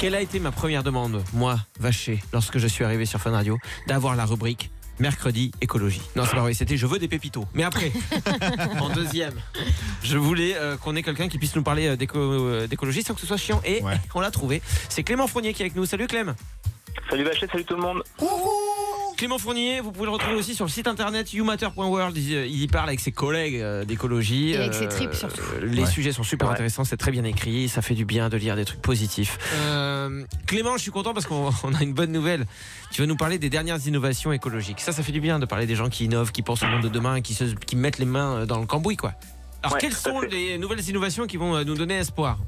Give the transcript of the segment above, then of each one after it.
Quelle a été ma première demande, moi, Vaché, lorsque je suis arrivé sur Fun Radio, d'avoir la rubrique mercredi écologie? Non, c'est pas vrai, c'était je veux des pépitos. Mais après, en deuxième, je voulais euh, qu'on ait quelqu'un qui puisse nous parler euh, euh, d'écologie sans que ce soit chiant. Et Ouais. on l'a trouvé. C'est Clément Fournier qui est avec nous. Salut Clem. Salut Bachet, salut tout le monde. Clément Fournier, vous pouvez le retrouver aussi sur le site internet youmatter.world. Il, euh, il y parle avec ses collègues euh, d'écologie. Et avec ses tripes, surtout. Les Ouais. sujets sont super Ouais. intéressants, c'est très bien écrit, ça fait du bien de lire des trucs positifs. Euh, Clément, je suis content parce qu'on on a une bonne nouvelle. Tu vas nous parler des dernières innovations écologiques. Ça, ça fait du bien de parler des gens qui innovent, qui pensent au monde de demain, et qui, se, qui mettent les mains dans le cambouis, quoi. Alors, Ouais, quelles sont fait. les nouvelles innovations qui vont euh, nous donner espoir?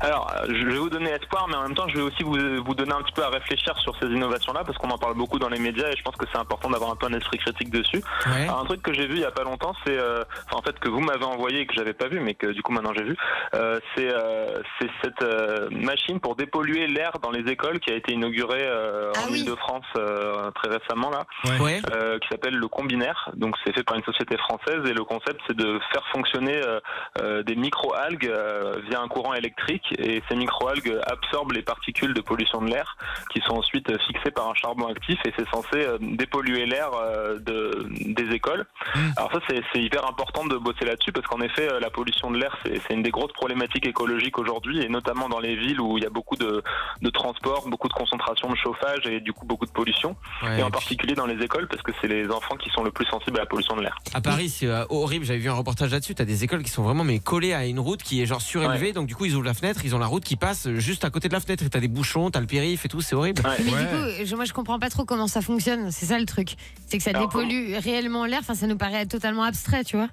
Alors, euh, je vais vous donner espoir, mais en même temps, je vais aussi vous, vous donner un petit peu à réfléchir sur ces innovations-là, parce qu'on en parle beaucoup dans les médias, et je pense que c'est important d'avoir un peu un esprit critique dessus. Ouais. Alors, un truc que j'ai vu il y a pas longtemps, c'est, euh, enfin, en fait, que vous m'avez envoyé et que j'avais pas vu, mais que du coup maintenant j'ai vu, euh, c'est, euh, c'est cette euh, machine pour dépolluer l'air dans les écoles qui a été inaugurée euh, Ah en oui. Ile-de-France euh, très récemment là. Ouais. euh, qui s'appelle le combinaire. Donc c'est fait par une société française et le concept c'est de faire fonctionner euh, euh, des micro-algues euh, via un courant électrique et ces micro-algues absorbent les particules de pollution de l'air qui sont ensuite fixées par un charbon actif et c'est censé euh, dépolluer l'air euh, de, des écoles. Alors ça c'est hyper important de bosser là-dessus parce qu'en effet euh, la pollution de l'air c'est une des grosses problématiques écologiques aujourd'hui et notamment dans les villes où il y a beaucoup de, de transport, beaucoup de concentration de chauffage et du coup beaucoup de pollution Ouais, et en puis- particulier dans les écoles parce que c'est les enfants qui sont le plus sensibles à la pollution de l'air. À Paris, c'est horrible. J'avais vu un reportage là-dessus. T'as des écoles qui sont vraiment mais collées à une route qui est genre surélevée. Donc du coup, ils ouvrent la fenêtre, ils ont la route qui passe juste à côté de la fenêtre. Et t'as des bouchons, t'as le périph et tout. C'est horrible. Mais Ouais. du coup, je, moi je comprends pas trop comment ça fonctionne. C'est ça le truc. C'est que ça dépollue réellement l'air. Enfin, ça nous paraît totalement abstrait, tu vois.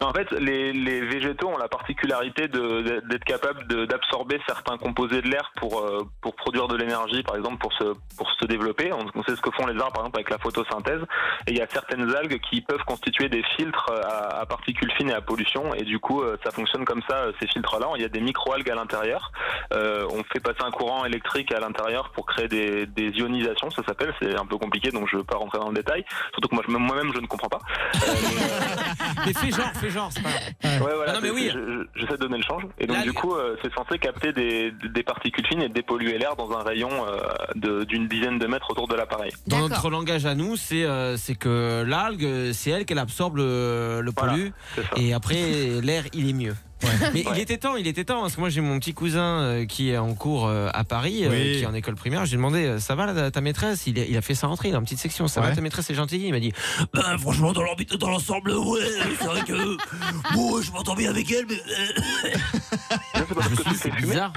En fait, les, végétaux ont la particularité d'être capables d'absorber certains composés de l'air pour, euh, pour produire de l'énergie, par exemple pour se, développer. On, on sait ce que font les arbres, par exemple, avec la photosynthèse. Et il y a certaines algues qui peuvent constituer des filtres à, à particules fines et à pollution. Et du coup, euh, ça fonctionne comme ça, euh, ces filtres-là. Il y a des micro-algues à l'intérieur. Euh, on fait passer un courant électrique à l'intérieur pour créer des, des ionisations, ça s'appelle. C'est un peu compliqué, donc je ne veux pas rentrer dans le détail. Surtout que moi, je- moi-même, je ne comprends pas. Mais fais genre, fais genre, c'est pas grave. Ouais, voilà, non, mais oui. je- je- J'essaie de donner le change. Et donc, Là, du coup, euh, c'est censé capter des, des particules fines et dépolluer l'air dans un rayon euh, de- d'une dizaine de mètres autour de l'appareil. Dans notre langage à nous, c'est euh, c'est que l'algue, c'est elle qu'elle absorbe le, le Voilà. pollu. C'est ça. Et après, l'air, il est mieux. Mais il était temps, il était temps, parce que moi j'ai mon petit cousin euh, qui est en cours euh, à Paris, euh, Oui. qui est en école primaire. J'ai demandé, euh, ça va là, ta maîtresse? Il a, il a fait sa rentrée, il est en petite section, ça va ta maîtresse est gentille? Il m'a dit, bah franchement dans l'orbite, dans l'ensemble, ouais, c'est vrai que bon, je m'entends bien avec elle, mais euh, Ça, c'est bizarre,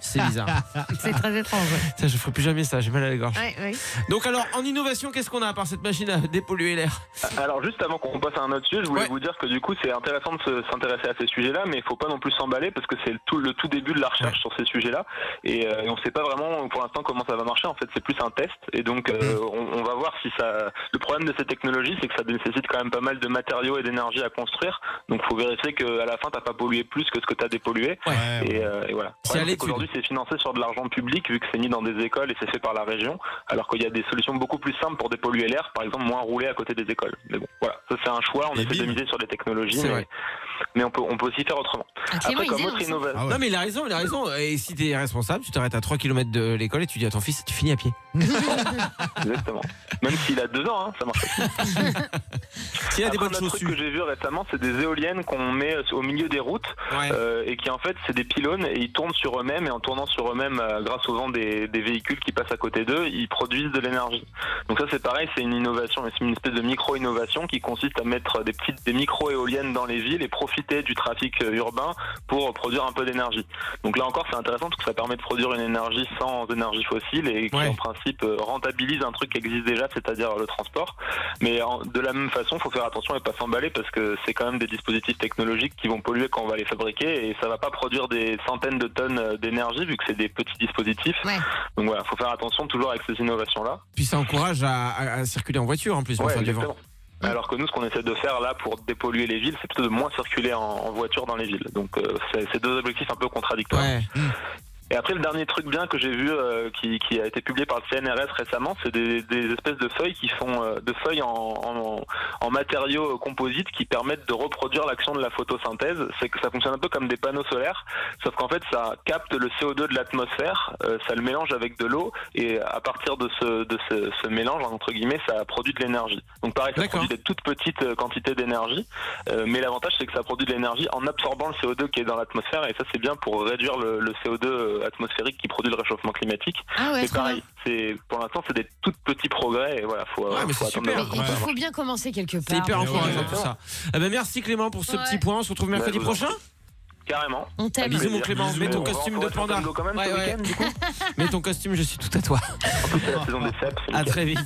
c'est bizarre. C'est très étrange. Ça, je ferai plus jamais ça, j'ai mal à la gorge. Ouais, ouais. Donc alors, en innovation, qu'est-ce qu'on a à part cette machine à dépolluer l'air? Alors, juste avant qu'on passe à un autre sujet, je voulais Ouais. vous dire que du coup, c'est intéressant de se- s'intéresser à ces sujets-là, mais il faut pas non plus s'emballer parce que c'est le tout, le tout début de la recherche sur ces sujets-là. Et, euh, et on sait pas vraiment pour l'instant comment ça va marcher. En fait, c'est plus un test. Et donc, euh, on, on va voir si ça. Le problème de ces technologies, c'est que ça nécessite quand même pas mal de matériaux et d'énergie à construire. Donc, faut vérifier qu'à la fin, t'as pas pollué plus que ce que t'as dépollué. Ouais, Et, euh, et voilà. C'est à l'étude. Qu'aujourd'hui, c'est financé sur de l'argent public vu que c'est mis dans des écoles et c'est fait par la région, alors qu'il y a des solutions beaucoup plus simples pour dépolluer l'air, par exemple moins rouler à côté des écoles. Mais bon, voilà, ça c'est un choix. On Et essaie de bim. miser sur les technologies, mais, on peut on peut aussi faire autrement. Ah, Après, il comme autre innovation. Ah ouais. Non mais il a raison, il a raison. Et si t'es responsable, tu t'arrêtes à 3 km de l'école et tu dis à ton fils, tu finis à pied. Exactement. Même s'il a deux ans, hein, ça marche. S'il a des bonnes truc que j'ai vu récemment, c'est des éoliennes qu'on met au milieu des routes Ouais. euh, et qui en fait c'est des pylônes et ils tournent sur eux-mêmes et en tournant sur eux-mêmes euh, grâce au vent des, des véhicules qui passent à côté d'eux, ils produisent de l'énergie. Donc ça c'est pareil, c'est une innovation, mais c'est une espèce de micro-innovation qui consiste à mettre des petites des micro-éoliennes dans les villes et profiter du trafic euh, urbain pour produire un peu d'énergie. Donc là encore c'est intéressant parce que ça permet de produire une énergie sans énergie fossile et qui Ouais. en principe euh, rentabilise un truc qui existe déjà, c'est-à-dire le transport. Mais en- de la même façon, faut faire attention et pas s'emballer parce que c'est quand même des dispositifs technologiques qui vont polluer quand on va les fabriquer et ça va pas produire des centaines de tonnes d'énergie vu que c'est des petits dispositifs. Ouais. Donc voilà, faut faire attention toujours avec ces innovations-là. Puis ça encourage à, à- à circuler en voiture en plus pour Ouais, faire du vent. exactement. Alors que nous, ce qu'on essaie de faire là pour dépolluer les villes, c'est plutôt de moins circuler en, en voiture dans les villes. Donc euh, c'est c'est deux objectifs un peu contradictoires. Ouais. Et après, le dernier truc bien que j'ai vu euh, qui, qui a été publié par le CNRS récemment, c'est des, des espèces de feuilles qui font euh, de feuilles en, en, en matériaux composites qui permettent de reproduire l'action de la photosynthèse. C'est que ça fonctionne un peu comme des panneaux solaires, sauf qu'en fait, ça capte le CO2 de l'atmosphère, euh, ça le mélange avec de l'eau, et à partir de ce, de ce, ce mélange entre guillemets, ça produit de l'énergie. Donc pareil, ça produit des toutes petites euh, quantités d'énergie, euh, mais l'avantage c'est que ça produit de l'énergie en absorbant le CO2 qui est dans l'atmosphère, et ça c'est bien pour réduire le, le CO2 euh, atmosphérique qui produit le réchauffement climatique. Ah ouais, trop bien. pareil, c'est pour l'instant c'est des tout petits progrès et voilà, faut, Ouais, faut c'est attendre il faut bien commencer quelque part. C'est hyper Ouais, encourageant ouais, tout ça. Eh ben, merci Clément pour ce Ouais. petit point. On se retrouve mercredi Bah, en prochain. Carrément. On t'aime. Bisous mon. Clément. Bisous. Mets ton On costume de panda. Tango quand même Ouais, ce ouais. week-end, du coup. Mets ton costume, je suis tout à toi. En plus c'est la saison des cèpes. c'est À très vite.